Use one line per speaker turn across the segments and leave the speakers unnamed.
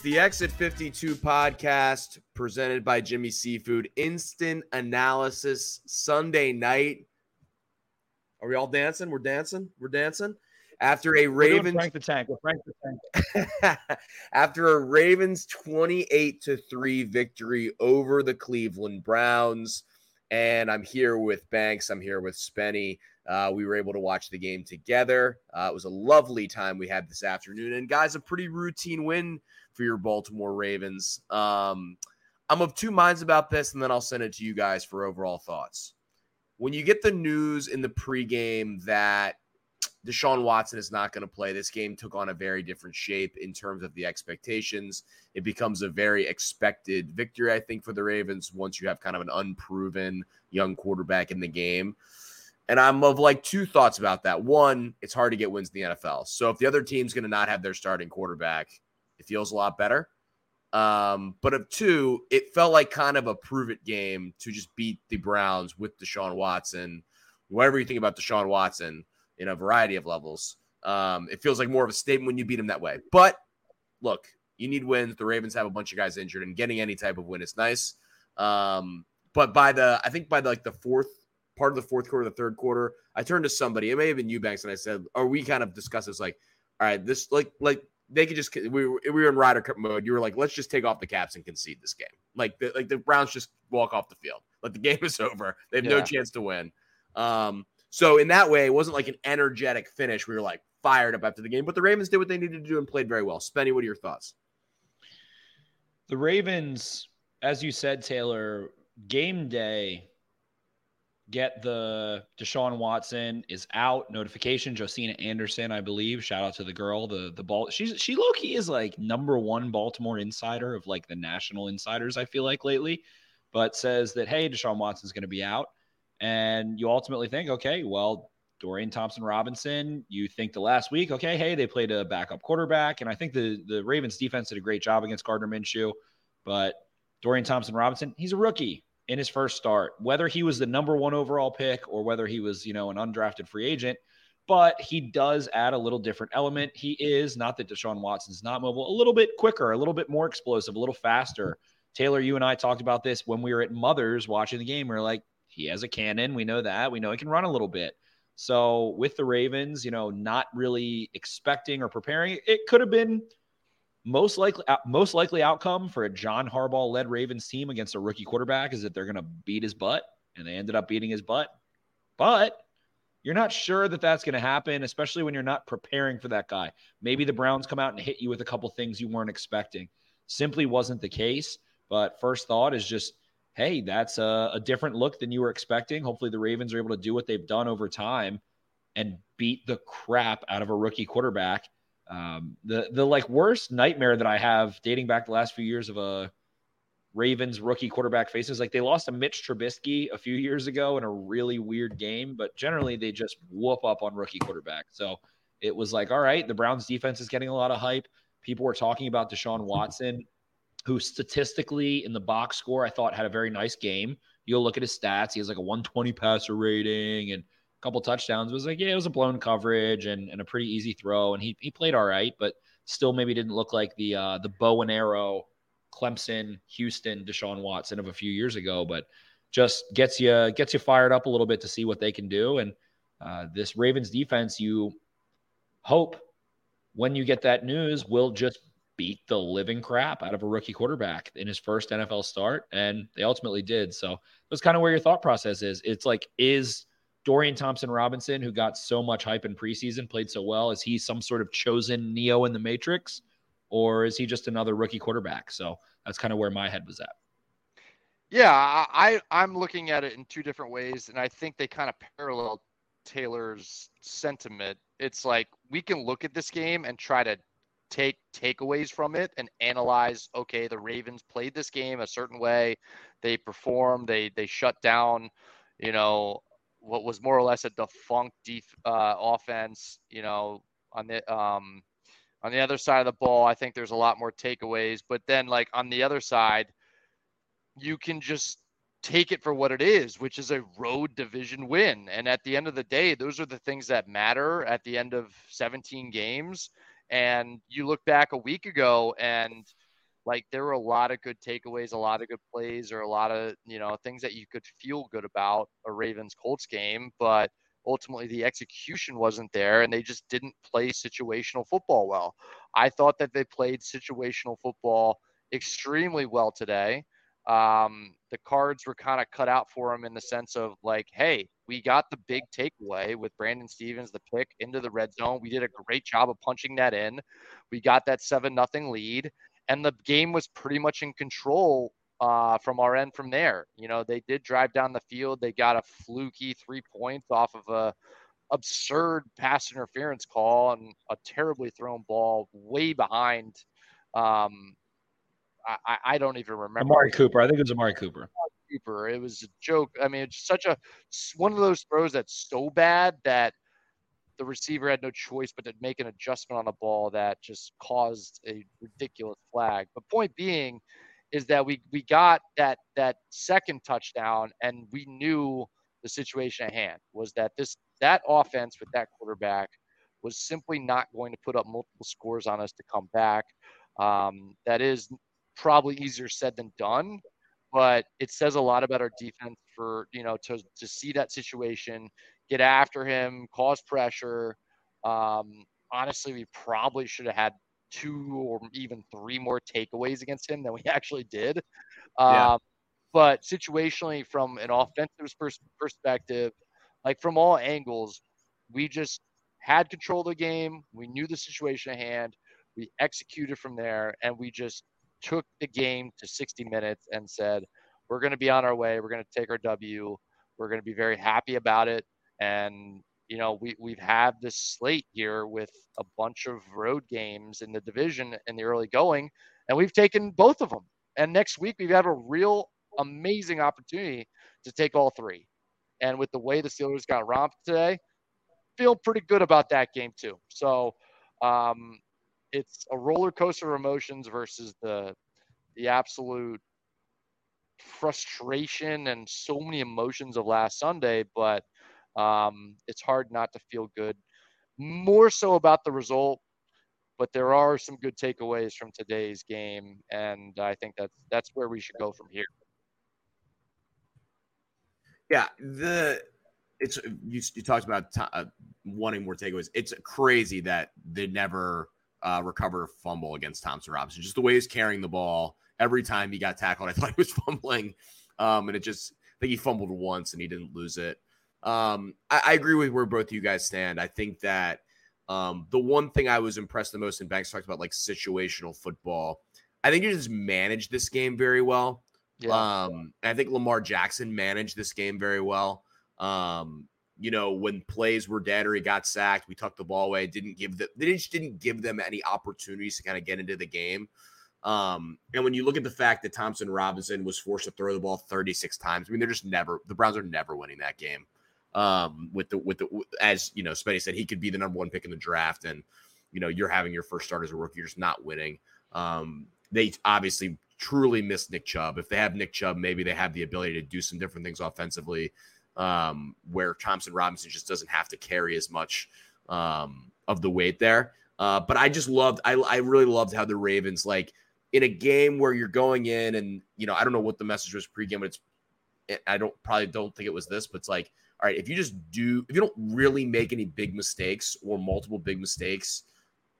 It's the Exit 52 podcast presented by Jimmy Seafood. Instant analysis Sunday night. Are we all dancing? We're dancing. We're dancing. After a Ravens
Frank the Tank. Frank the Tank.
after a Ravens 28 to 3 victory over the Cleveland Browns. And I'm here with Banks. I'm here with Spenny. Uh, we were able to watch the game together. Uh, it was a lovely time we had this afternoon. And guys, a pretty routine win for your Baltimore Ravens. Um, I'm of two minds about this, and then I'll send it to you guys for overall thoughts. When you get the news in the pregame that Deshaun Watson is not going to play, this game took on a very different shape in terms of the expectations. It becomes a very expected victory, I think, for the Ravens once you have kind of an unproven young quarterback in the game. And I'm of like two thoughts about that. One, it's hard to get wins in the NFL. So if the other team's going to not have their starting quarterback, it feels a lot better. Um, but of two, it felt like kind of a prove it game to just beat the Browns with Deshaun Watson. Whatever you think about Deshaun Watson in a variety of levels, um, it feels like more of a statement when you beat him that way. But look, you need wins. The Ravens have a bunch of guys injured, and getting any type of win is nice. Um, but by the, I think by the, like the fourth part of the fourth quarter, the third quarter, I turned to somebody. It may have been Eubanks, and I said, or we kind of discussed this, like, all right, this like like they could just we were, we were in Ryder Cup mode. You were like, let's just take off the caps and concede this game. Like the like the Browns just walk off the field. Like the game is over. They have yeah. no chance to win. Um, so in that way, it wasn't like an energetic finish. We were like fired up after the game, but the Ravens did what they needed to do and played very well. Spenny, what are your thoughts?
The Ravens, as you said, Taylor, game day get the Deshaun Watson is out notification. Josina Anderson, I believe. Shout out to the girl. The the ball. She's she low key is like number one Baltimore insider of like the national insiders. I feel like lately, but says that hey, Deshaun Watson's going to be out, and you ultimately think, okay, well, Dorian Thompson Robinson. You think the last week, okay, hey, they played a backup quarterback, and I think the the Ravens defense did a great job against Gardner Minshew, but Dorian Thompson Robinson, he's a rookie in his first start, whether he was the number one overall pick or whether he was, you know, an undrafted free agent. But he does add a little different element. He is not that Deshaun Watson's not mobile, a little bit quicker, a little bit more explosive, a little faster. Taylor, you and I talked about this when we were at Mother's watching the game. We are like, he has a cannon. We know that. We know he can run a little bit. So with the Ravens, you know, not really expecting or preparing, it could have been most likely uh, most likely outcome for a John Harbaugh led Ravens team against a rookie quarterback is that they're going to beat his butt, and they ended up beating his butt. But you're not sure that that's going to happen, especially when you're not preparing for that guy. Maybe the Browns come out and hit you with a couple things you weren't expecting. Simply wasn't the case. But first thought is just, hey, that's a, a different look than you were expecting. Hopefully, the Ravens are able to do what they've done over time and beat the crap out of a rookie quarterback um, the the like worst nightmare that I have dating back the last few years of a Ravens rookie quarterback faces like they lost to Mitch Trubisky a few years ago in a really weird game, but generally they just whoop up on rookie quarterback. So it was like, all right, the Browns defense is getting a lot of hype. People were talking about Deshaun Watson, who statistically in the box score I thought had a very nice game. You'll look at his stats; he has like a 120 passer rating and couple touchdowns. It was like, yeah, it was a blown coverage and, and a pretty easy throw. And he, he played all right, but still maybe didn't look like the uh, the bow and arrow Clemson, Houston, Deshaun Watson of a few years ago. But just gets you gets you fired up a little bit to see what they can do. And uh, this Ravens defense, you hope when you get that news, will just beat the living crap out of a rookie quarterback in his first NFL start. And they ultimately did. So that's kind of where your thought process is. It's like, is Dorian Thompson Robinson, who got so much hype in preseason, played so well. Is he some sort of chosen Neo in the Matrix, or is he just another rookie quarterback? So that's kind of where my head was at.
Yeah, I I'm looking at it in two different ways, and I think they kind of parallel Taylor's sentiment. It's like we can look at this game and try to take takeaways from it and analyze. Okay, the Ravens played this game a certain way, they performed, they they shut down, you know, what was more or less a defunct def- uh, offense. You know, on the um, on the other side of the ball, I think there's a lot more takeaways. But then, like on the other side, you can just take it for what it is, which is a road division win. And at the end of the day, those are the things that matter at the end of 17 games. And you look back a week ago and like there were a lot of good takeaways, a lot of good plays, or a lot of, you know, things that you could feel good about a Ravens Colts game, but ultimately the execution wasn't there and they just didn't play situational football well. I thought that they played situational football extremely well today. Um, the cards were kind of cut out for them in the sense of like, hey, we got the big takeaway with Brandon Stephens, the pick into the red zone. We did a great job of punching that in. We got that seven nothing lead, and the game was pretty much in control uh, from our end from there. You know, they did drive down the field. They got a fluky three points off of a absurd pass interference call and a terribly thrown ball way behind um, I, I don't even remember.
Amari Cooper. I think it was Amari Cooper.
Cooper. It was a joke. I mean, it's such a one of those throws that's so bad that the receiver had no choice but to make an adjustment on the ball that just caused a ridiculous flag. But point being is that we we got that that second touchdown and we knew the situation at hand was that this that offense with that quarterback was simply not going to put up multiple scores on us to come back. Um, that is probably easier said than done, but it says a lot about our defense for you know to to see that situation, get after him, cause pressure. Um, honestly, we probably should have had two or even three more takeaways against him than we actually did. Yeah. Um, but situationally, from an offensive pers- perspective, like from all angles, we just had control of the game. We knew the situation at hand. We executed from there, and we just took the game to 60 minutes and said, we're going to be on our way. We're going to take our W. We're going to be very happy about it. And, you know, we, we've had this slate here with a bunch of road games in the division in the early going, and we've taken both of them. And next week, we've had a real amazing opportunity to take all three. And with the way the Steelers got romped today, feel pretty good about that game too. So, um, it's a roller coaster of emotions versus the the absolute frustration and so many emotions of last Sunday, but um, it's hard not to feel good. More so about the result, but there are some good takeaways from today's game, and I think that's that's where we should go from here.
Yeah, the it's you, you talked about t- uh, wanting more takeaways. It's crazy that they never uh, recover a fumble against Thompson Robinson. Just the way he's carrying the ball every time he got tackled, I thought he was fumbling. Um, and it just, I think he fumbled once and he didn't lose it. Um, I, I, agree with where both of you guys stand. I think that um, the one thing I was impressed the most, and Banks talked about like situational football. I think you just managed this game very well. Yeah. Um, I think Lamar Jackson managed this game very well. Um, you know, when plays were dead or he got sacked, we tucked the ball away. Didn't give them they just didn't give them any opportunities to kind of get into the game. Um, and when you look at the fact that Thompson Robinson was forced to throw the ball 36 times, I mean, they're just never the Browns are never winning that game. Um, with the with the as you know, Spenny said he could be the number one pick in the draft, and you know, you're having your first start as a rookie, you're just not winning. Um, they obviously truly miss Nick Chubb. If they have Nick Chubb, maybe they have the ability to do some different things offensively um, where Thompson Robinson just doesn't have to carry as much um, of the weight there. Uh, but I just loved, I, I really loved how the Ravens, like in a game where you're going in and, you know, I don't know what the message was pregame, but it's, I don't probably don't think it was this, but it's like, all right, if you just do, if you don't really make any big mistakes or multiple big mistakes,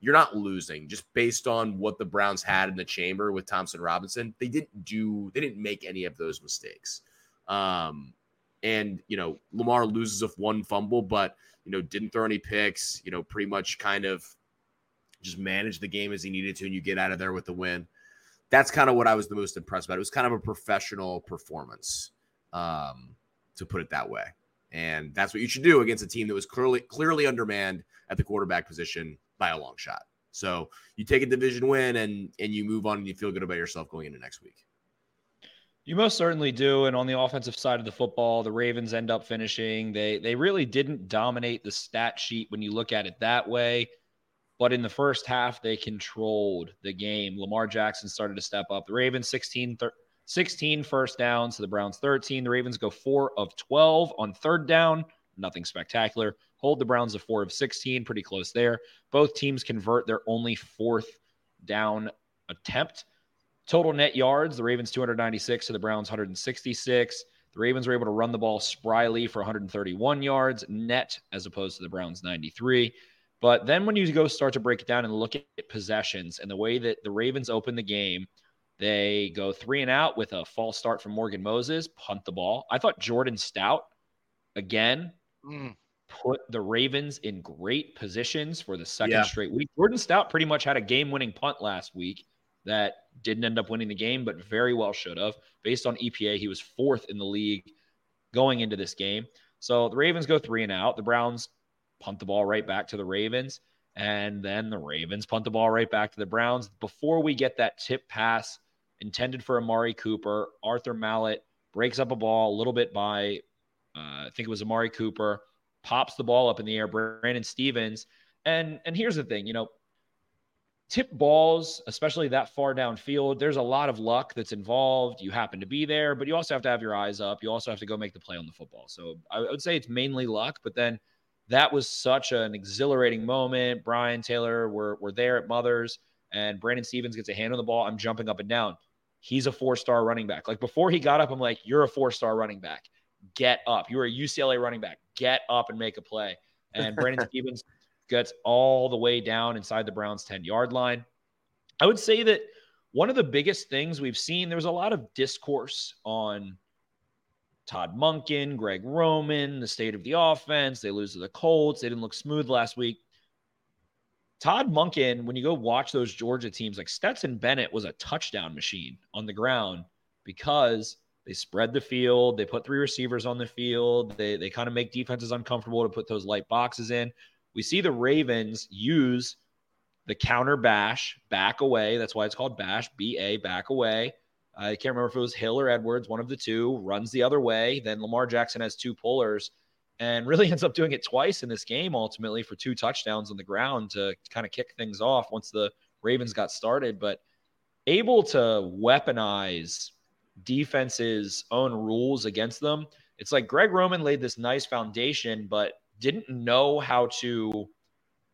you're not losing just based on what the Browns had in the chamber with Thompson Robinson. They didn't do, they didn't make any of those mistakes. Um, and you know Lamar loses with one fumble, but you know didn't throw any picks. You know, pretty much kind of just managed the game as he needed to, and you get out of there with the win. That's kind of what I was the most impressed about. It was kind of a professional performance, um, to put it that way. And that's what you should do against a team that was clearly clearly undermanned at the quarterback position by a long shot. So you take a division win and and you move on and you feel good about yourself going into next week.
You most certainly do. And on the offensive side of the football, the Ravens end up finishing. They they really didn't dominate the stat sheet when you look at it that way. But in the first half, they controlled the game. Lamar Jackson started to step up. The Ravens 16, thir- 16 first downs to the Browns 13. The Ravens go 4 of 12 on third down. Nothing spectacular. hold the Browns to four of 16, pretty close there. Both teams convert their only fourth down attempt. Total net yards, the Ravens 296 to the Browns 166. The Ravens were able to run the ball spryly for 131 yards net as opposed to the Browns 93. But then when you go start to break it down and look at possessions and the way that the Ravens open the game, they go three and out with a false start from Morgan Moses, punt the ball. I thought Jordan Stout, again, mm. put the Ravens in great positions for the second yeah. straight week. Jordan Stout pretty much had a game winning punt last week that didn't end up winning the game, but very well should have. Based on EPA, he was fourth in the league going into this game. So the Ravens go three and out. The Browns punt the ball right back to the Ravens. And then the Ravens punt the ball right back to the Browns. Before we get that tip pass intended for Amari Cooper, Arthur Maulet breaks up a ball a little bit by, uh, I think it was Amari Cooper, pops the ball up in the air. Brandon Stephens, And and here's the thing, you know, tip balls, especially that far downfield, there's a lot of luck that's involved. You happen to be there, but you also have to have your eyes up. You also have to go make the play on the football. So I would say it's mainly luck, but then that was such an exhilarating moment. Brian Taylor, we're, we're there at Mothers, and Brandon Stephens gets a hand on the ball. I'm jumping up and down. He's a four star running back. Like before he got up, I'm like, you're a four star running back. Get up. You're a UCLA running back. Get up and make a play. And Brandon Stephens gets all the way down inside the Browns 10 yard line. I would say that one of the biggest things we've seen, there was a lot of discourse on Todd Monken, Greg Roman, the state of the offense. They lose to the Colts. They didn't look smooth last week. Todd Monken, when you go watch those Georgia teams, like Stetson Bennett was a touchdown machine on the ground because they spread the field. They put three receivers on the field. They, they kind of make defenses uncomfortable to put those light boxes in. We see the Ravens use the counter bash, back away. That's why it's called bash, B A, back away. I can't remember if it was Hill or Edwards, one of the two, runs the other way. Then Lamar Jackson has two pullers and really ends up doing it twice in this game ultimately for two touchdowns on the ground to kind of kick things off once the Ravens got started. But able to weaponize defense's own rules against them. It's like Greg Roman laid this nice foundation, but didn't know how to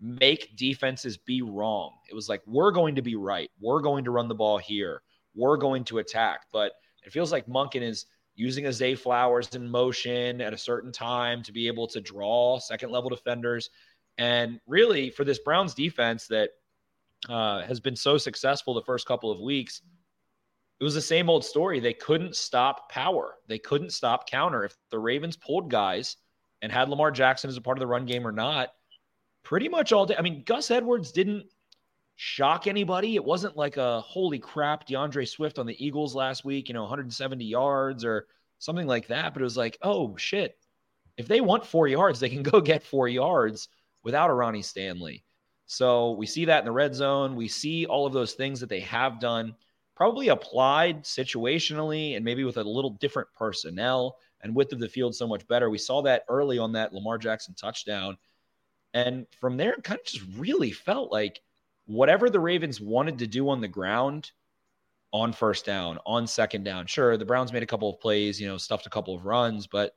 make defenses be wrong. It was like, we're going to be right. We're going to run the ball here. We're going to attack. But it feels like Monken is using a Zay Flowers in motion at a certain time to be able to draw second level defenders. And really, for this Browns defense that uh, has been so successful the first couple of weeks, it was the same old story. They couldn't stop power, they couldn't stop counter. If the Ravens pulled guys, and had Lamar Jackson as a part of the run game or not, pretty much all day. I mean, Gus Edwards didn't shock anybody. It wasn't like a holy crap D'Andre Swift on the Eagles last week, you know, 170 yards or something like that. But it was like, oh shit, if they want four yards, they can go get four yards without a Ronnie Stanley. So we see that in the red zone. We see all of those things that they have done, probably applied situationally and maybe with a little different personnel and width of the field so much better. We saw that early on that Lamar Jackson touchdown. And from there, it kind of just really felt like whatever the Ravens wanted to do on the ground on first down, on second down. Sure, the Browns made a couple of plays, you know, stuffed a couple of runs, but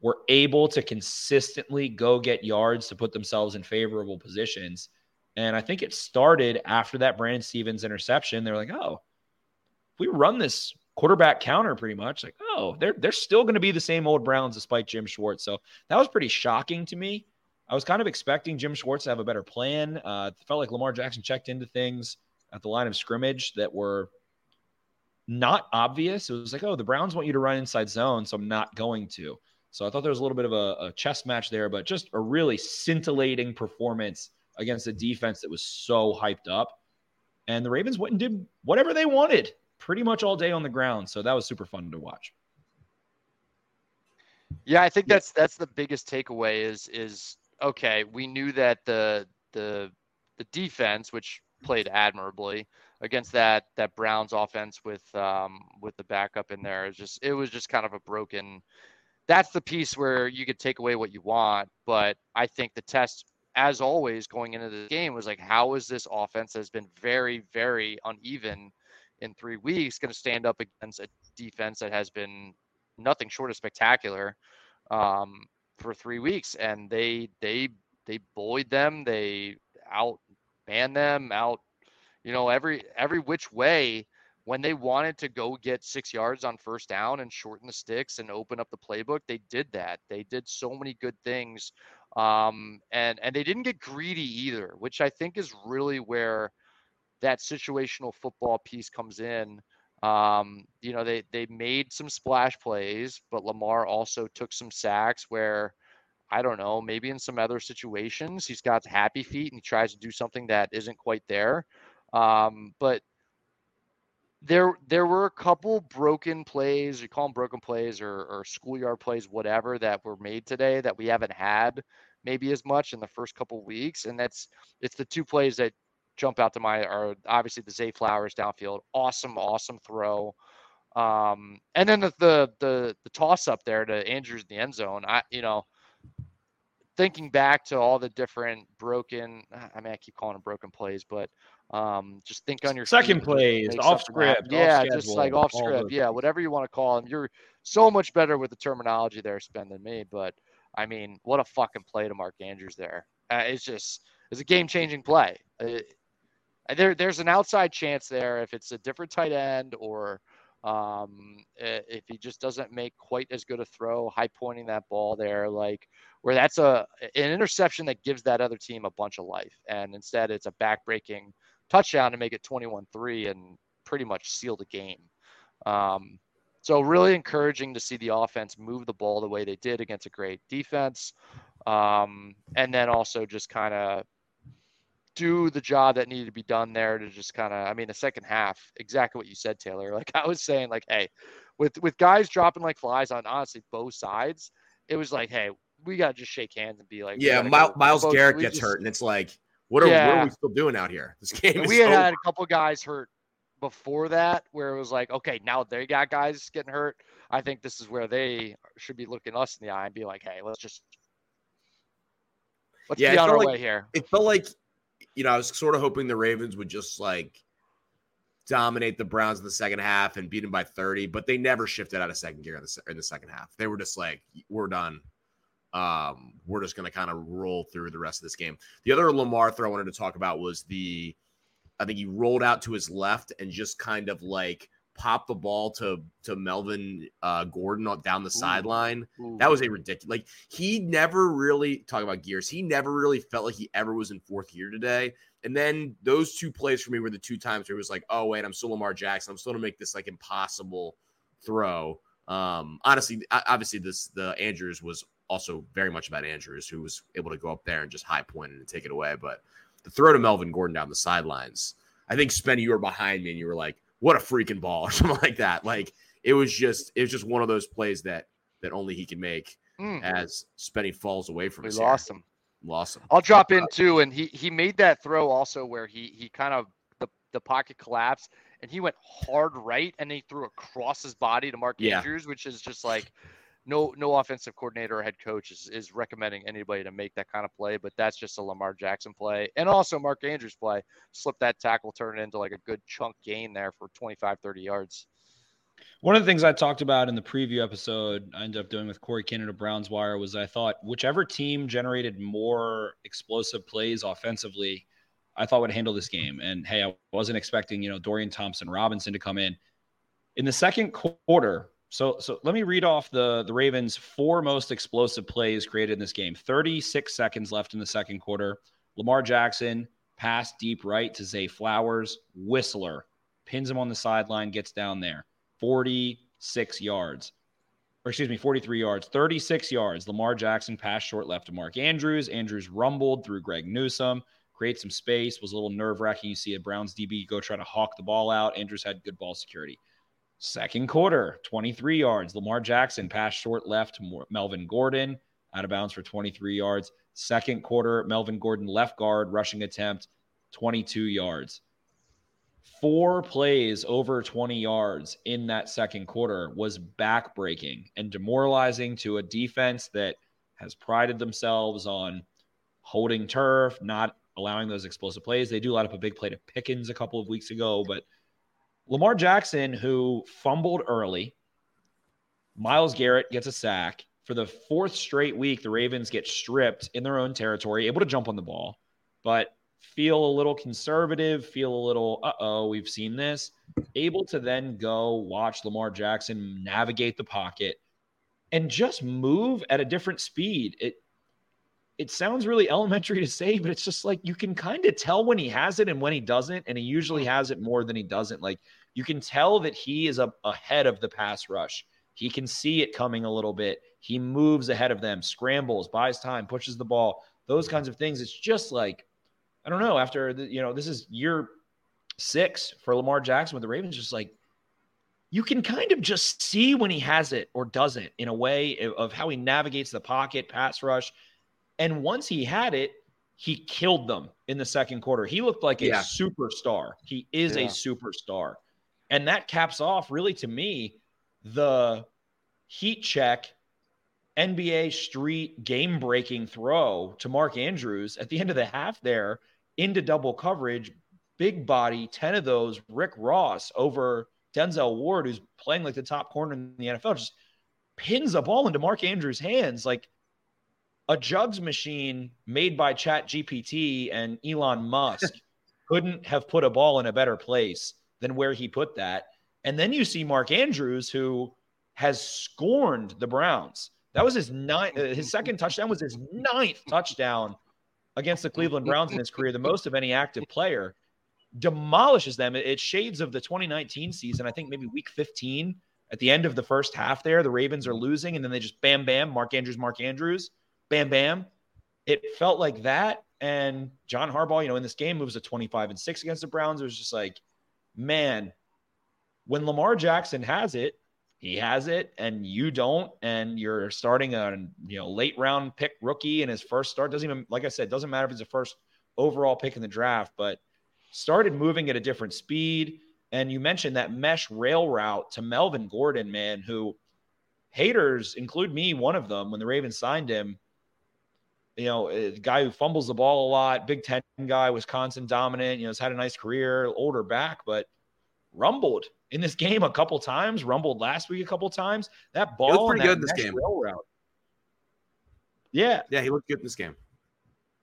were able to consistently go get yards to put themselves in favorable positions. And I think it started after that Brandon Stephens interception. They're like, oh, we run this quarterback counter pretty much like, oh, they're they're still going to be the same old Browns despite Jim Schwartz. So that was pretty shocking to me. I was kind of expecting Jim Schwartz to have a better plan. Uh, felt like Lamar Jackson checked into things at the line of scrimmage that were not obvious. It was like, oh, the Browns want you to run inside zone, so I'm not going to. So I thought there was a little bit of a, a chess match there, but just a really scintillating performance against a defense that was so hyped up. And the Ravens went and did whatever they wanted pretty much all day on the ground. So that was super fun to watch.
Yeah, I think that's that's the biggest takeaway is is okay, we knew that the the the defense, which played admirably against that that Browns offense with um with the backup in there, is just it was just kind of a broken that's the piece where you could take away what you want, but I think the test as always going into the game was like how is this offense has been very very uneven in three weeks going to stand up against a defense that has been nothing short of spectacular. Um, for three weeks, and they they they bullied them. They outman them out, you know, every every which way. When they wanted to go get six yards on first down and shorten the sticks and open up the playbook, they did that. They did so many good things, um, and and they didn't get greedy either, which I think is really where that situational football piece comes in. Um, you know, they they made some splash plays, but Lamar also took some sacks where I don't know, maybe in some other situations he's got happy feet and he tries to do something that isn't quite there. Um, but there there were a couple broken plays, you call them broken plays or, or schoolyard plays, whatever, that were made today that we haven't had maybe as much in the first couple weeks. And that's it's the two plays that jump out to my are obviously the Zay Flowers downfield. Awesome, awesome throw. Um, and then the, the the the toss up there to Andrews in the end zone. I you know, thinking back to all the different broken I mean I keep calling them broken plays, but um just think on your
second plays, off script,
yeah,
off
just like off script, yeah, whatever you want to call them. You're so much better with the terminology there, Spen, than me. But I mean, what a fucking play to Mark Andrews there. Uh, it's just it's a game changing play. Uh, there, there's an outside chance there if it's a different tight end or um, if he just doesn't make quite as good a throw, high pointing that ball there, like where that's a an interception that gives that other team a bunch of life, and instead it's a backbreaking touchdown to make it 21-3 and pretty much seal the game. Um, so really encouraging to see the offense move the ball the way they did against a great defense, um, and then also just kind of do the job that needed to be done there to just kind of I mean the second half exactly what you said Taylor. Like I was saying like hey with with guys dropping like flies on honestly both sides it was like hey we got to just shake hands and be like
yeah. Myles Garrett gets just, hurt and it's like what are, yeah. what are we still doing out here? This game
we had had a couple guys hurt before that where it was like okay now they got guys getting hurt. I think this is where they should be looking us in the eye and be like hey let's just let's yeah, be on our
like,
way here.
it felt like you know, I was sort of hoping the Ravens would just like dominate the Browns in the second half and beat them by 30, but they never shifted out of second gear in the, in the second half. They were just like, we're done. Um, we're just going to kind of roll through the rest of this game. The other Lamar throw I wanted to talk about was the, I think he rolled out to his left and just kind of like pop the ball to to Melvin uh, Gordon down the sideline. That was a ridiculous. Like he never really talk about gears. He never really felt like he ever was in fourth gear today. And then those two plays for me were the two times where it was like, oh wait, I'm still Lamar Jackson. I'm still gonna make this like impossible throw. Um, honestly, obviously this the Andrews was also very much about Andrews, who was able to go up there and just high point it and take it away. But the throw to Melvin Gordon down the sidelines, I think Spenny, you were behind me and you were like, what a freaking ball or something like that. Like it was just it was just one of those plays that that only he can make mm. as Spenny falls away from
we
us.
Lost him.
Lost him.
I'll drop in too, and he he made that throw also where he he kind of the the pocket collapsed and he went hard right and he threw across his body to Mark yeah. Andrews, which is just like no no offensive coordinator or head coach is, is recommending anybody to make that kind of play, but that's just a Lamar Jackson play. And also Mark Andrews play. Slip that tackle, turn it into like a good chunk gain there for 25, 30 yards.
One of the things I talked about in the preview episode, I ended up doing with Corey of Browns Wire, was I thought whichever team generated more explosive plays offensively, I thought would handle this game. And hey, I wasn't expecting, you know, Dorian Thompson Robinson to come in. In the second quarter, so, so let me read off the the Ravens' four most explosive plays created in this game. 36 seconds left in the second quarter. Lamar Jackson pass deep right to Zay Flowers. Whistler pins him on the sideline, gets down there. 46 yards. Or excuse me, 43 yards, 36 yards. Lamar Jackson pass short left to Mark Andrews. Andrews rumbled through Greg Newsome, create some space, was a little nerve wracking. You see a Browns DB go try to hawk the ball out. Andrews had good ball security. Second quarter, 23 yards. Lamar Jackson passed short left Melvin Gordon, out of bounds for 23 yards. Second quarter, Melvin Gordon left guard, rushing attempt, 22 yards. Four plays over 20 yards in that second quarter was backbreaking and demoralizing to a defense that has prided themselves on holding turf, not allowing those explosive plays. They do let up a big play to Pickens a couple of weeks ago, but – Lamar Jackson, who fumbled early, Myles Garrett gets a sack, for the fourth straight week, the Ravens get stripped in their own territory, able to jump on the ball, but feel a little conservative, feel a little, uh oh, we've seen this, able to then go watch Lamar Jackson navigate the pocket and just move at a different speed. It it sounds really elementary to say, but it's just like you can kind of tell when he has it and when he doesn't, and he usually has it more than he doesn't. Like you can tell that he is a, ahead of the pass rush. He can see it coming a little bit. He moves ahead of them, scrambles, buys time, pushes the ball, those kinds of things. It's just like I don't know. After the, you know, this is year six for Lamar Jackson with the Ravens. Just like you can kind of just see when he has it or doesn't in a way of how he navigates the pocket, pass rush. And once he had it, he killed them in the second quarter. He looked like a yeah. superstar. He is yeah. a superstar. And that caps off, really, to me, the heat check NBA street game breaking throw to Mark Andrews at the end of the half there into double coverage, big body, 10 of those, Rick Ross over Denzel Ward, who's playing like the top corner in the NFL, just pins a ball into Mark Andrews' hands like a jugs machine made by Chat GPT and Elon Musk couldn't have put a ball in a better place than where he put that. And then you see Mark Andrews, who has scorned the Browns. That was his ninth, uh, his second touchdown was his ninth touchdown against the Cleveland Browns in his career, the most of any active player, demolishes them. It's shades of the 2019 season. I think maybe week 15 at the end of the first half there, the Ravens are losing, and then they just bam, bam, Mark Andrews, Mark Andrews, bam, bam. It felt like that. And John Harbaugh, you know, in this game moves to 25 and 6 against the Browns. It was just like, man, when Lamar Jackson has it, he has it and you don't and you're starting a you know late round pick rookie in his first start doesn't even like i said doesn't matter if it's the first overall pick in the draft but started moving at a different speed and you mentioned that mesh rail route to melvin gordon man who haters include me one of them when the ravens signed him you know a guy who fumbles the ball a lot big 10 guy wisconsin dominant you know has had a nice career older back but rumbled in this game a couple times, rumbled last week a couple times. That ball
pretty good in this game.
Route. Yeah.
Yeah, he looked good in this game.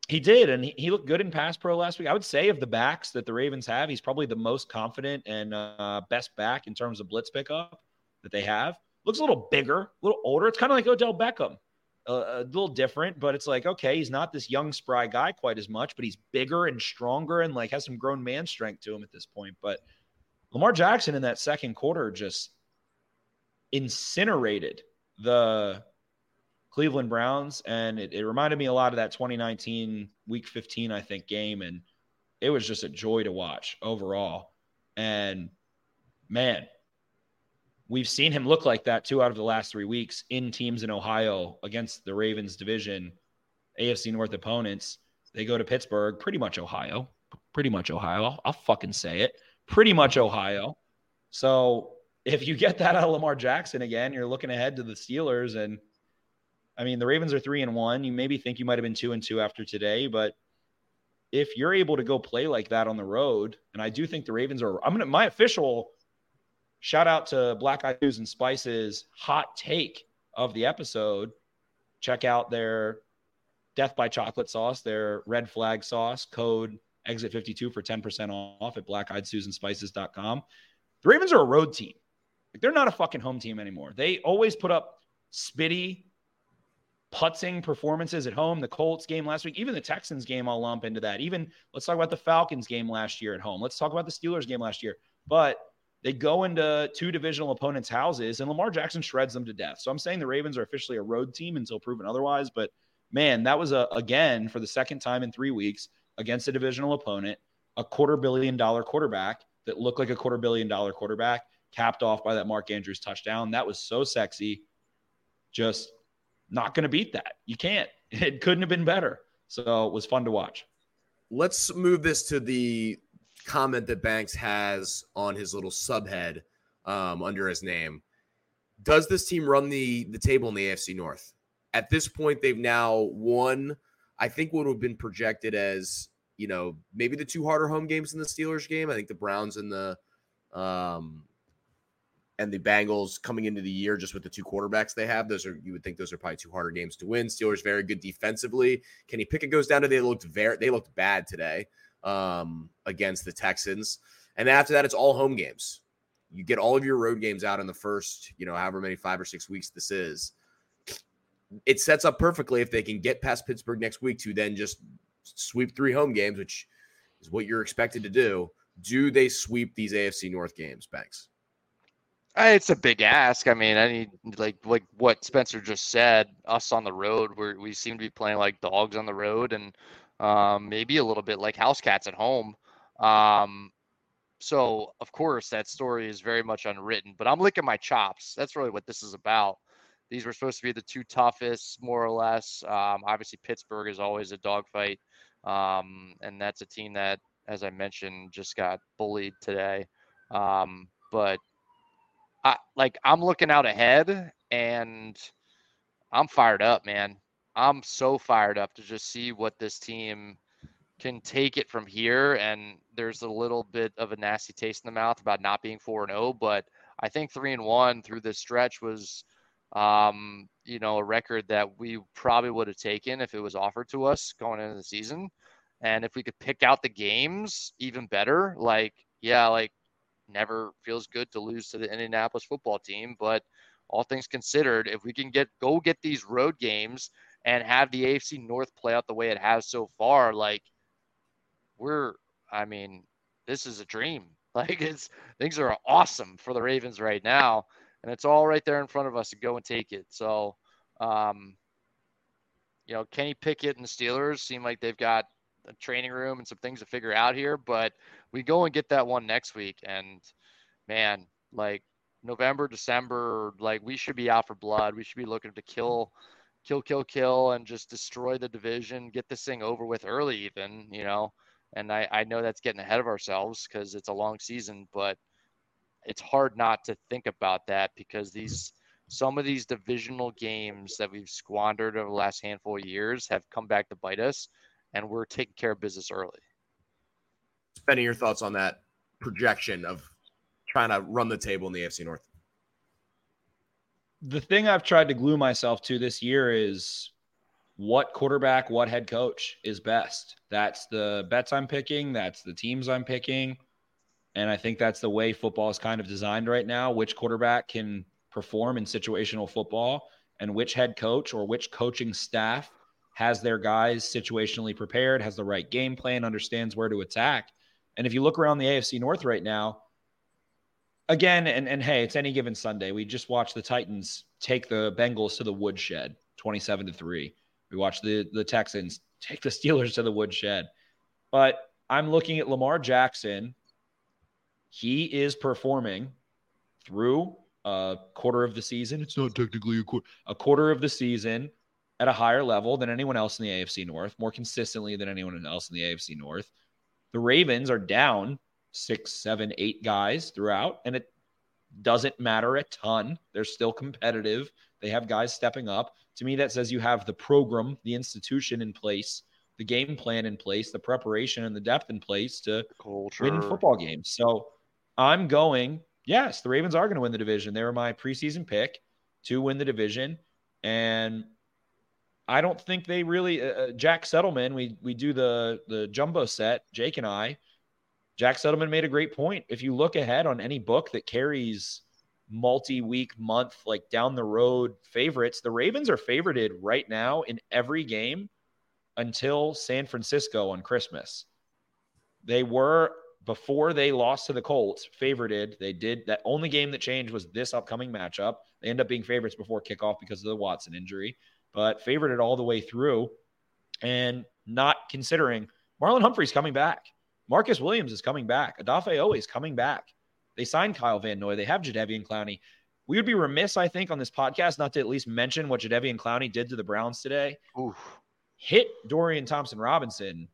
He did, and he, he, looked good in pass pro last week. I would say of the backs that the Ravens have, he's probably the most confident and uh, best back in terms of blitz pickup that they have. Looks a little bigger, a little older. It's kind of like Odell Beckham, uh, a little different, but it's like okay, he's not this young spry guy quite as much, but he's bigger and stronger and like has some grown man strength to him at this point. But Lamar Jackson in that second quarter just incinerated the Cleveland Browns. And it, it, reminded me a lot of that 2019 week 15, I think, game. And it was just a joy to watch overall. And man, we've seen him look like that two out of the last three weeks in teams in Ohio against the Ravens division, AFC North opponents. They go to Pittsburgh, pretty much Ohio, pretty much Ohio. I'll, I'll fucking say it pretty much Ohio. So if you get that out of Lamar Jackson again, you're looking ahead to the Steelers. And I mean, the Ravens are three and one. You maybe think you might have been two and two after today, but if you're able to go play like that on the road, and I do think the Ravens are, I'm gonna my official shout out to Black Eyed Susan Spices hot take of the episode. Check out their Death by Chocolate sauce, their red flag sauce code exit 52 for 10% off at blackeyedsusanspices.com. The Ravens are a road team. Like they're not a fucking home team anymore. They always put up spitty, putzing performances at home. The Colts game last week, even the Texans game, I'll lump into that. Even let's talk about the Falcons game last year at home. Let's talk about the Steelers game last year. But they go into two divisional opponents' houses and Lamar Jackson shreds them to death. So I'm saying the Ravens are officially a road team until proven otherwise. But man, that was a again for the second time in three weeks against a divisional opponent, a quarter billion dollar quarterback that looked like a quarter billion dollar quarterback, capped off by that Mark Andrews touchdown. That was so sexy. Just not going to beat that. You can't. It couldn't have been better. So it was fun to watch.
Let's move this to the comment that Banks has on his little subhead um, under his name. Does this team run the the table in the AFC North? At this point, they've now won I think what would have been projected as, you know, maybe the two harder home games in the Steelers game. I think the Browns and the um and the Bengals coming into the year just with the two quarterbacks they have. Those are you would think those are probably two harder games to win. Steelers very good defensively. Kenny Pickett goes down to they looked very they looked bad today um, against the Texans, and after that it's all home games. You get all of your road games out in the first, you know, however many five or six weeks this is. It sets up perfectly if they can get past Pittsburgh next week to then just sweep three home games, which is what you're expected to do. Do they sweep these AFC North games, Banks?
Uh, it's a big ask. I mean, I need like like what Spencer just said. Us on the road, where we seem to be playing like dogs on the road, and um, maybe a little bit like house cats at home. Um, so of course that story is very much unwritten. But I'm licking my chops. That's really what this is about. These were supposed to be the two toughest, more or less. Um, obviously, Pittsburgh is always a dogfight, um, and that's a team that, as I mentioned, just got bullied today. Um, but I like I'm looking out ahead and I'm fired up, man. I'm so fired up to just see what this team can take it from here. And there's a little bit of a nasty taste in the mouth about not being four and zero, oh, but I think three and one through this stretch was, um, you know, a record that we probably would have taken if it was offered to us going into the season. And if we could pick out the games, even better. Like, yeah, like never feels good to lose to the Indianapolis football team, but all things considered, if we can get go get these road games and have the AFC North play out the way it has so far, like we're I mean, this is a dream. Like it's things are awesome for the Ravens right now, and it's all right there in front of us to go and take it. So um you know, Kenny Pickett and the Steelers seem like they've got a training room and some things to figure out here. But we go and get that one next week, and man, like November, December, like we should be out for blood. We should be looking to kill, kill, kill, kill, and just destroy the division, get this thing over with early, even you know. And I, I know that's getting ahead of ourselves because it's a long season, but it's hard not to think about that because these some of these divisional games that we've squandered over the last handful of years have come back to bite us and we're taking care of business early.
Spending your thoughts on that projection of trying to run the table in the AFC North.
The thing I've tried to glue myself to this year is what quarterback, what head coach is best. That's the bets I'm picking. That's the teams I'm picking. And I think that's the way football is kind of designed right now. Which quarterback can perform in situational football and which head coach or which coaching staff has their guys situationally prepared, has the right game plan, understands where to attack. And if you look around the AFC North right now, again, and, and hey, it's any given Sunday. We just watched the Titans take the Bengals to the woodshed 27 to 3. We watched the, the Texans take the Steelers to the woodshed. But I'm looking at Lamar Jackson. He is performing through a quarter of the season. It's not technically a quarter, a quarter of the season at a higher level than anyone else in the AFC North, more consistently than anyone else in the AFC North. The Ravens are down six, seven, eight guys throughout, and it doesn't matter a ton. They're still competitive. They have guys stepping up. To me, that says you have the program, the institution in place, the game plan in place, the preparation and the depth in place to Culture. win football games. So I'm going, yes, the Ravens are going to win the division. They were my preseason pick to win the division. And I don't think they really. Uh, uh, Jack Settleman, we we do the the jumbo set. Jake and I. Jack Settleman made a great point. If you look ahead on any book that carries multi-week, month, like down the road favorites, the Ravens are favorited right now in every game until San Francisco on Christmas. They were before they lost to the Colts, favorited. They did that only game that changed was this upcoming matchup. They end up being favorites before kickoff because of the Watson injury but favored it all the way through and not considering Marlon Humphrey's coming back. Marcus Williams is coming back. Odafe Oweh is coming back. They signed Kyle Van Noy. They have Jadeveon Clowney. We would be remiss, I think, on this podcast not to at least mention what Jadeveon Clowney did to the Browns today. Oof. Hit Dorian Thompson Robinson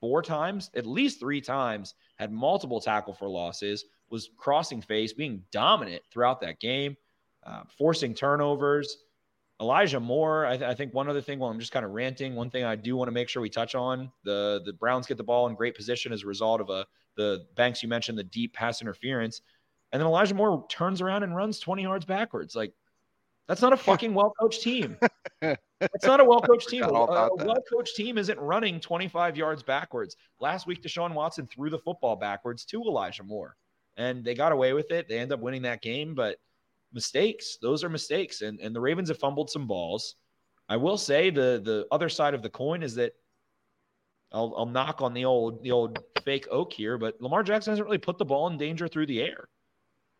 four times, at least three times, had multiple tackle for losses, was crossing face, being dominant throughout that game, uh, forcing turnovers. Elijah Moore, I, th- I, think one other thing while I'm just kind of ranting, one thing I do want to make sure we touch on the the Browns get the ball in great position as a result of a the Banks you mentioned the deep pass interference. And then Elijah Moore turns around and runs 20 yards backwards. Like, that's not a fucking well coached team. It's not a well coached team. A, a well coached team isn't running 25 yards backwards. Last week, Deshaun Watson threw the football backwards to Elijah Moore, and they got away with it. They end up winning that game, but mistakes, those are mistakes. And, and the Ravens have fumbled some balls. I will say the the other side of the coin is that I'll, I'll knock on the old the old fake oak here, but Lamar Jackson hasn't really put the ball in danger through the air.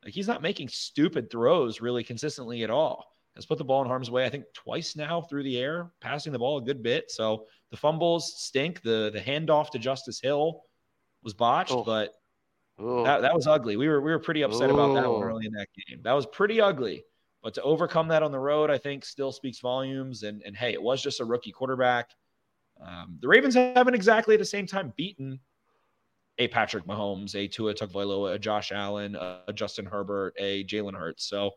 Like he's not making stupid throws really consistently at all. Has put the ball in harm's way, I think, twice now through the air, passing the ball a good bit. So the fumbles stink. The the handoff to Justice Hill was botched, oh. but That, that was ugly. We were we were pretty upset oh. about that one early in that game. That was pretty ugly. But to overcome that on the road, I think still speaks volumes. And and hey, it was just a rookie quarterback. Um, the Ravens haven't exactly at the same time beaten a Patrick Mahomes, a Tua Tagovailoa, a Josh Allen, a Justin Herbert, a Jalen Hurts. So a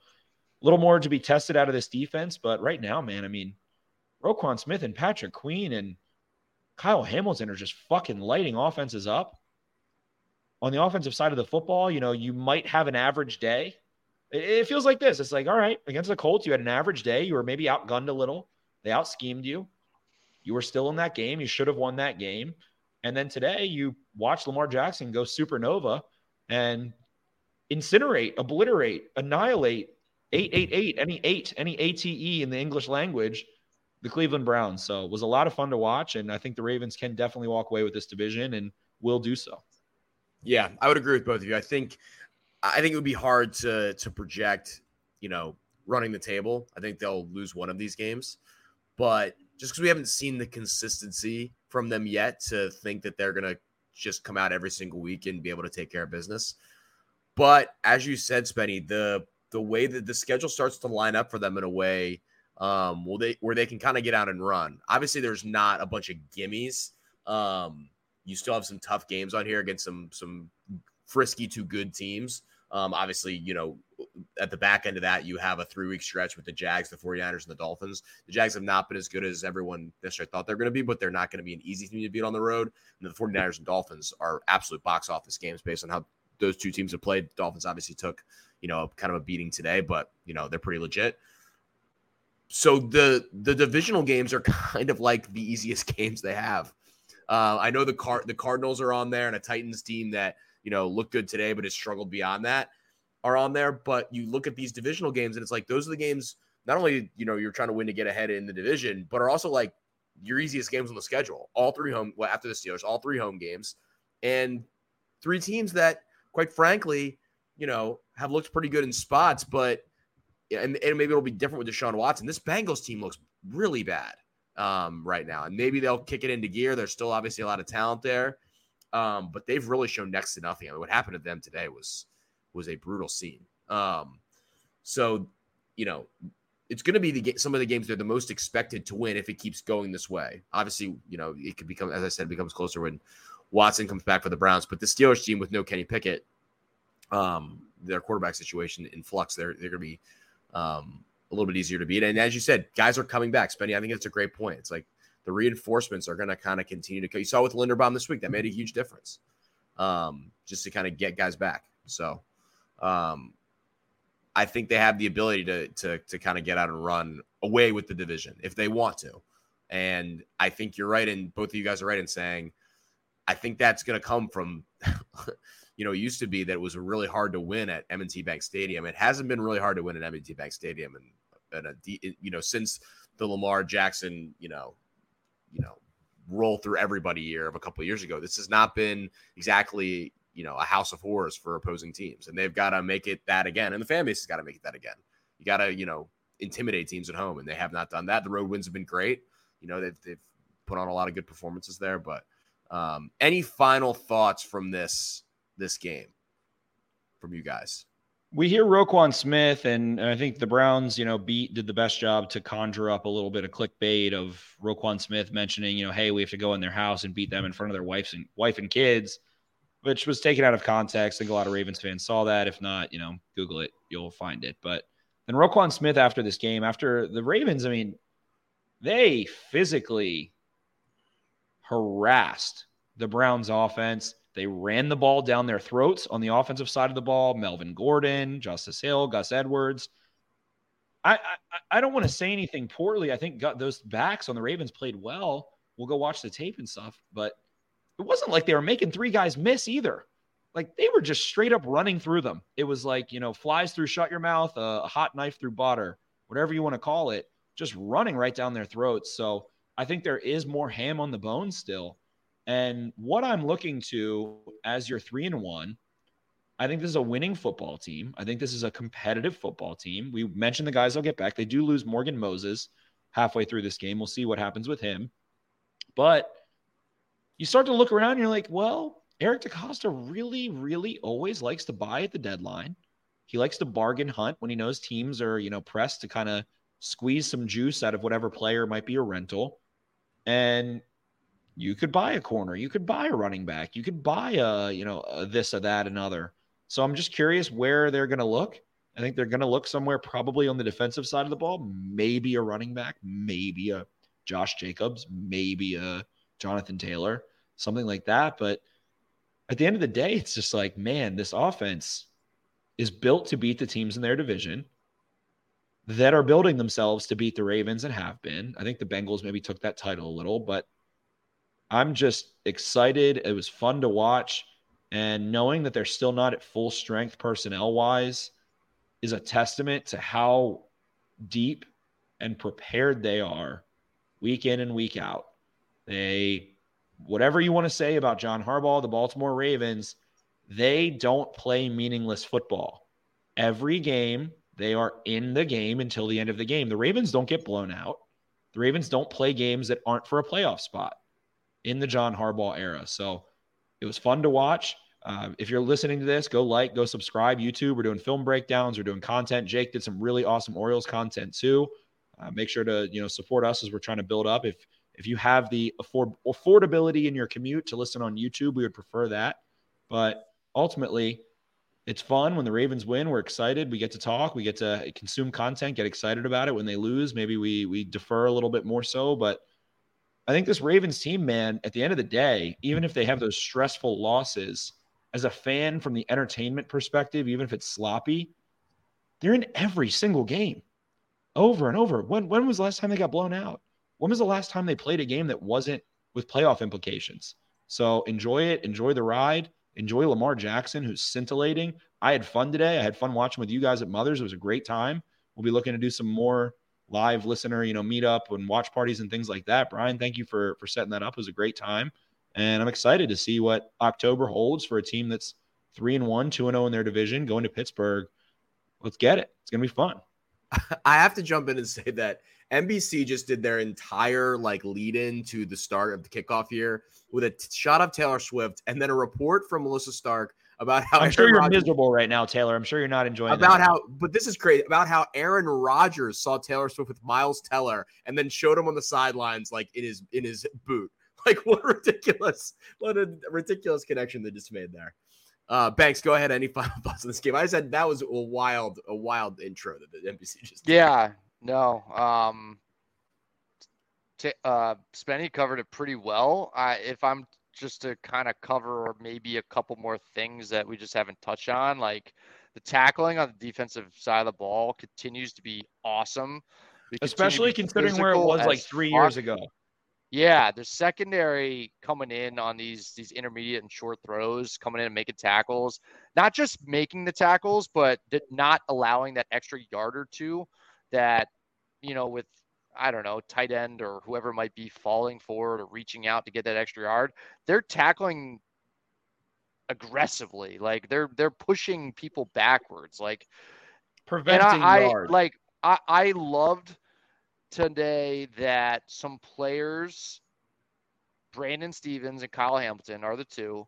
little more to be tested out of this defense. But right now, man, I mean, Roquan Smith and Patrick Queen and Kyle Hamilton are just fucking lighting offenses up. On the offensive side of the football, you know, you might have an average day. It, feels like this. It's like, all right, against the Colts, you had an average day. You were maybe outgunned a little. They out schemed you. You were still in that game. You should have won that game. And then today you watch Lamar Jackson go supernova and incinerate, obliterate, annihilate 888, any eight, any ATE in the English language, the Cleveland Browns. So it was a lot of fun to watch. And I think the Ravens can definitely walk away with this division and will do so.
Yeah, I would agree with both of you. I think I think it would be hard to to project, you know, running the table. I think they'll lose one of these games. But just because we haven't seen the consistency from them yet to think that they're to just come out every single week and be able to take care of business. But as you said, Spenny, the the way that the schedule starts to line up for them in a way um, well, they where they can kind of get out and run. Obviously, there's not a bunch of gimmies. Um, you still have some tough games on here against some some frisky to good teams. Um, obviously, you know, at the back end of that, you have a three week stretch with the Jags, the 49ers, and the Dolphins. The Jags have not been as good as everyone necessarily thought they're going to be, but they're not going to be an easy team to beat on the road. And the 49ers and Dolphins are absolute box office games based on how those two teams have played. The Dolphins obviously took, you know, kind of a beating today, but, you know, they're pretty legit. So the the divisional games are kind of like the easiest games they have. Uh, I know the car the Cardinals are on there and a Titans team that you know looked good today but has struggled beyond that are on there. But you look at these divisional games, and it's like those are the games. Not only you know you're trying to win to get ahead in the division, but are also like your easiest games on the schedule. All three home well after the Steelers, all three home games, and three teams that, quite frankly, you know have looked pretty good in spots, but and, and maybe it'll be different with Deshaun Watson. This Bengals team looks really bad um, right now, and maybe they'll kick it into gear. There's still obviously a lot of talent there, um, but they've really shown next to nothing. I mean, what happened to them today was was a brutal scene. Um, so, you know, it's going to be the some of the games they're the most expected to win if it keeps going this way. Obviously, you know, it could become, as I said, becomes closer when Watson comes back for the Browns. But the Steelers team with no Kenny Pickett, um, their quarterback situation in flux, they're they're going to be um, a little bit easier to beat. And as you said, guys are coming back. Spenny, I think it's a great point. It's like the reinforcements are going to kind of continue to. You saw with Linderbaum this week that made a huge difference, um, just to kind of get guys back. So um, I think they have the ability to to to kind of get out and run away with the division if they want to. And I think you're right, and both of you guys are right in saying I think that's going to come from, you know, it used to be that it was really hard to win at M&T Bank Stadium. It hasn't been really hard to win at M&T Bank Stadium, and, and a, you know, since the Lamar Jackson, you know, you know, roll through everybody year of a couple of years ago. This has not been exactly you know a house of horrors for opposing teams, and they've got to make it that again, and the fan base has got to make it that again. You got to you know intimidate teams at home, and they have not done that. The road wins have been great. You know they've they've put on a lot of good performances there, but um, any final thoughts from this this game from you guys?
We hear Roquan Smith, and I think the Browns, you know, beat did the best job to conjure up a little bit of clickbait of Roquan Smith mentioning, you know, hey, we have to go in their house and beat them in front of their wives and wife and kids which was taken out of context. I think a lot of Ravens fans saw that. If not, you know, Google it, you'll find it. But then Roquan Smith after this game, after the Ravens, I mean, they physically harassed the Browns offense. They ran the ball down their throats on the offensive side of the ball. Melvin Gordon, Justice Hill, Gus Edwards. I, I, I don't want to say anything poorly. I think those backs on the Ravens played well. We'll go watch the tape and stuff, but it wasn't like they were making three guys miss either. Like they were just straight up running through them. It was like, you know, flies through shut your mouth, a hot knife through butter, whatever you want to call it, just running right down their throats. So I think there is more ham on the bone still. And what I'm looking to as your three and one, I think this is a winning football team. I think this is a competitive football team. We mentioned the guys will get back. They do lose Morgan Moses halfway through this game. We'll see what happens with him. But you start to look around and you're like, well, Eric DeCosta really, really always likes to buy at the deadline. He likes to bargain hunt when he knows teams are, you know, pressed to kind of squeeze some juice out of whatever player might be a rental. And you could buy a corner, you could buy a running back, you could buy a, you know, a this or that, another. So I'm just curious where they're going to look. I think they're going to look somewhere probably on the defensive side of the ball, maybe a running back, maybe a Josh Jacobs, maybe a Jonathan Taylor, something like that. But at the end of the day, it's just like, man, this offense is built to beat the teams in their division that are building themselves to beat the Ravens and have been. I think the Bengals maybe took that title a little, but I'm just excited. It was fun to watch. And knowing that they're still not at full strength personnel wise is a testament to how deep and prepared they are week in and week out. They, whatever you want to say about John Harbaugh, the Baltimore Ravens, they don't play meaningless football. Every game, they are in the game until the end of the game. The Ravens don't get blown out. The Ravens don't play games that aren't for a playoff spot in the John Harbaugh era. So it was fun to watch. Uh, if you're listening to this, go like, go subscribe. YouTube, we're doing film breakdowns, we're doing content. Jake did some really awesome Orioles content too. Uh, make sure to you know support us as we're trying to build up. If if you have the afford affordability in your commute to listen on YouTube, we would prefer that. But ultimately, it's fun when the Ravens win. We're excited. We get to talk. We get to consume content. Get excited about it. When they lose, maybe we we defer a little bit more so. But I think this Ravens team, man, at the end of the day, even if they have those stressful losses, as a fan from the entertainment perspective, even if it's sloppy, they're in every single game over and over. When when was the last time they got blown out? When was the last time they played a game that wasn't with playoff implications? So enjoy it, enjoy the ride, enjoy Lamar Jackson, who's scintillating. I had fun today. I had fun watching with you guys at Mothers. It was a great time. We'll be looking to do some more live listener, you know, meetup and watch parties and things like that. Brian, thank you for for setting that up. It was a great time. And I'm excited to see what October holds for a team that's three and one, two and zero oh in their division, going to Pittsburgh. Let's get it. It's gonna be fun.
I have to jump in and say that NBC just did their entire like lead in to the start of the kickoff here with a t- shot of Taylor Swift and then a report from Melissa Stark about how
I'm Aaron sure you're Rodgers, miserable right now, Taylor. I'm sure you're not enjoying
about that. how, but this is crazy about how Aaron Rodgers saw Taylor Swift with Miles Teller and then showed him on the sidelines like in his in his boot. Like what ridiculous, what a ridiculous connection they just made there. Uh, Banks, go ahead. Any final thoughts on this game? I said that was a wild, a wild intro that the NBC just.
Did. Yeah, no. Um, t- uh, Spenny covered it pretty well. I, if I'm just to kind of cover or maybe a couple more things that we just haven't touched on, like the tackling on the defensive side of the ball continues to be awesome.
Especially considering where it was like three years ago.
Yeah, the secondary coming in on these these intermediate and short throws, coming in and making tackles, not just making the tackles, but not allowing that extra yard or two that you know with I don't know tight end or whoever might be falling forward or reaching out to get that extra yard. They're tackling aggressively, like they're they're pushing people backwards, like
preventing I, yard.
I, like I I loved today that some players, Brandon Stephens and Kyle Hamilton are the two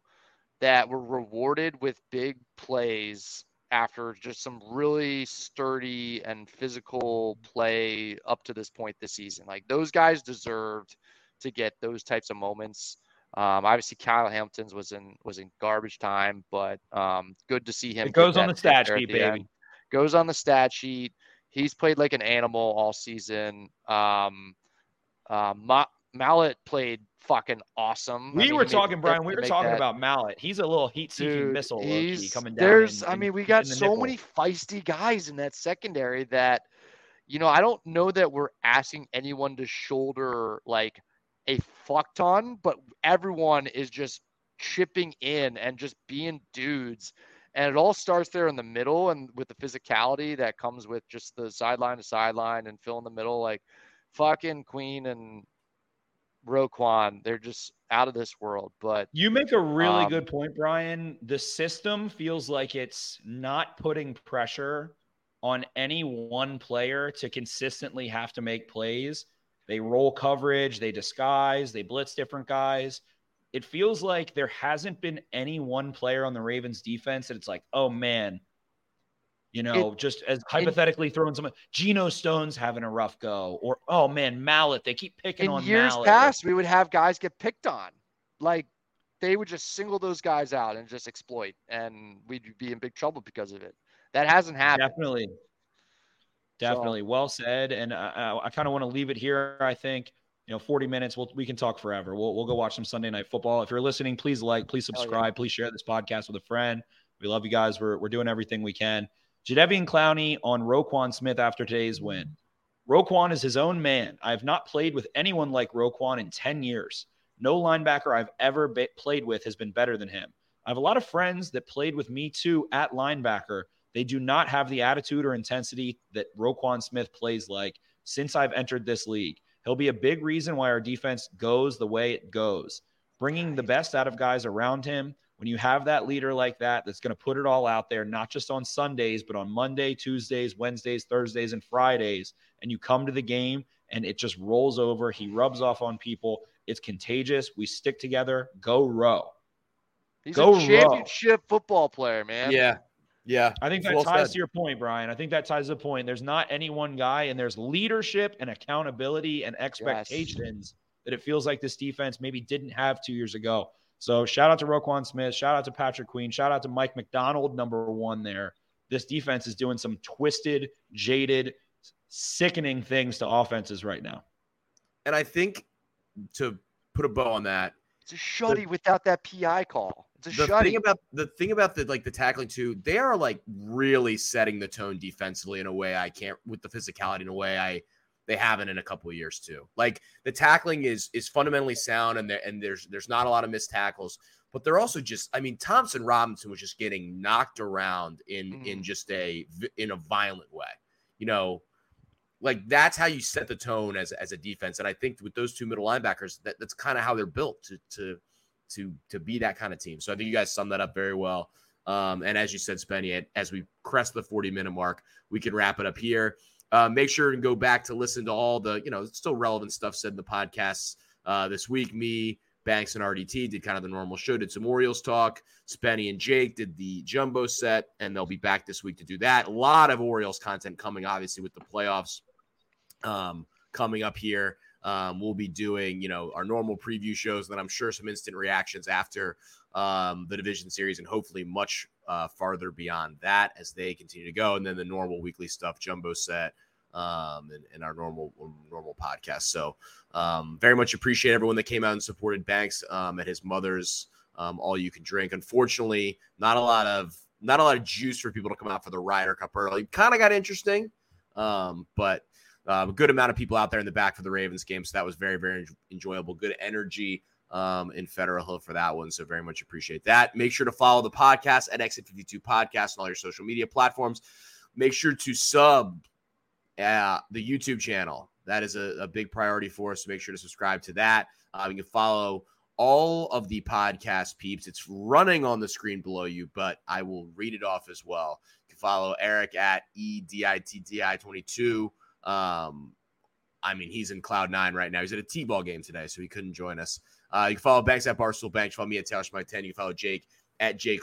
that were rewarded with big plays after just some really sturdy and physical play up to this point this season. Like those guys deserved to get those types of moments. Um, obviously, Kyle Hamilton's was in was in garbage time, but um, good to see him.
It goes on the stat sheet, the baby. End.
Goes on the stat sheet he's played like an animal all season. Um, uh, Maulet played fucking awesome.
We I mean, were talking, Brian. We were talking that. about Maulet. He's a little heat-seeking missile he's, coming down.
There's, I mean, we got so nipple. many feisty guys in that secondary that, you know, I don't know that we're asking anyone to shoulder like a fuck ton, but everyone is just chipping in and just being dudes. And it all starts there in the middle and with the physicality that comes with just the sideline to sideline and fill in the middle. Like fucking Queen and Roquan, they're just out of this world. But
you make a really um, good point, Brian. The system feels like it's not putting pressure on any one player to consistently have to make plays. They roll coverage, they disguise, they blitz different guys. It feels like there hasn't been any one player on the Ravens defense that it's like, oh man, you know, it, just as hypothetically it, throwing some Geno Stone's having a rough go, or oh man, Maulet. They keep picking
in
on
years
Maulet.
past. We would have guys get picked on, like they would just single those guys out and just exploit, and we'd be in big trouble because of it. That hasn't happened.
Definitely, definitely. So, well said. And I, I kind of want to leave it here. I think you know, 40 minutes. We'll, we can talk forever. We'll, we'll go watch some Sunday night football. If you're listening, please like, please subscribe, yeah. please share this podcast with a friend. We love you guys. We're, we're doing everything we can. Jadeveon Clowney on Roquan Smith after today's win. Roquan is his own man. I have not played with anyone like Roquan in 10 years. No linebacker I've ever be- played with has been better than him. I have a lot of friends that played with me too at linebacker. They do not have the attitude or intensity that Roquan Smith plays like since I've entered this league. He'll be a big reason why our defense goes the way it goes. Bringing the best out of guys around him, when you have that leader like that that's going to put it all out there, not just on Sundays, but on Monday, Tuesdays, Wednesdays, Thursdays, and Fridays, and you come to the game and it just rolls over, he rubs off on people. It's contagious. We stick together. Go row.
He's Go a championship row. football player, man.
Yeah. Yeah.
I think that well ties said. to your point, Brian. I think that ties to the point. There's not any one guy, and there's leadership and accountability and expectations yes. that it feels like this defense maybe didn't have two years ago. So shout out to Roquan Smith. Shout out to Patrick Queen. Shout out to Mike Macdonald, number one there. This defense is doing some twisted, jaded, sickening things to offenses right now.
And I think to put a bow on that,
it's a shutty the, without that PI call. It's a
the
shutty.
Thing about the thing about the like the tackling too, they are like really setting the tone defensively in a way I can't with the physicality in a way I they haven't in a couple of years too. Like the tackling is is fundamentally sound, and there and there's there's not a lot of missed tackles, but they're also just. I mean, Thompson Robinson was just getting knocked around in mm. in just a in a violent way. You know, like that's how you set the tone as as a defense. And I think with those two middle linebackers, that, that's kind of how they're built to to to to be that kind of team. So I think you guys summed that up very well. Um, and as you said, Spenny, as we crest the 40 minute mark, we can wrap it up here. Uh, make sure and go back to listen to all the, you know, still relevant stuff said in the podcasts uh, this week. Me, Banks, and RDT did kind of the normal show, did some Orioles talk. Spenny and Jake did the jumbo set, and they'll be back this week to do that. A lot of Orioles content coming, obviously, with the playoffs um, coming up here. Um, we'll be doing, you know, our normal preview shows, and then I'm sure some instant reactions after um, the division series, and hopefully much uh, farther beyond that as they continue to go. And then the normal weekly stuff, jumbo set, um, and, and, our normal normal podcast. So um, very much appreciate everyone that came out and supported Banks um, at his mother's um, All You Can Drink. Unfortunately, not a lot of not a lot of juice for people to come out for the Ryder Cup early. Kind of got interesting, um, but uh, a good amount of people out there in the back for the Ravens game. So that was very very enjoyable. Good energy um, in Federal Hill for that one. So very much appreciate that. Make sure to follow the podcast at Exit 52 Podcast on all your social media platforms. Make sure to sub uh, the YouTube channel. That is a, a, big priority for us. So make sure to subscribe to that. Uh, you can follow all of the podcast peeps. It's running on the screen below you, but I will read it off as well. You can follow Eric at EDITTI22. Um, I mean, he's in Cloud Nine right now. He's at a T-ball game today, so he couldn't join us. Uh, you can follow Banks at Barstool Banks. Follow me at Taylor Schmite 10. You can follow Jake at Jake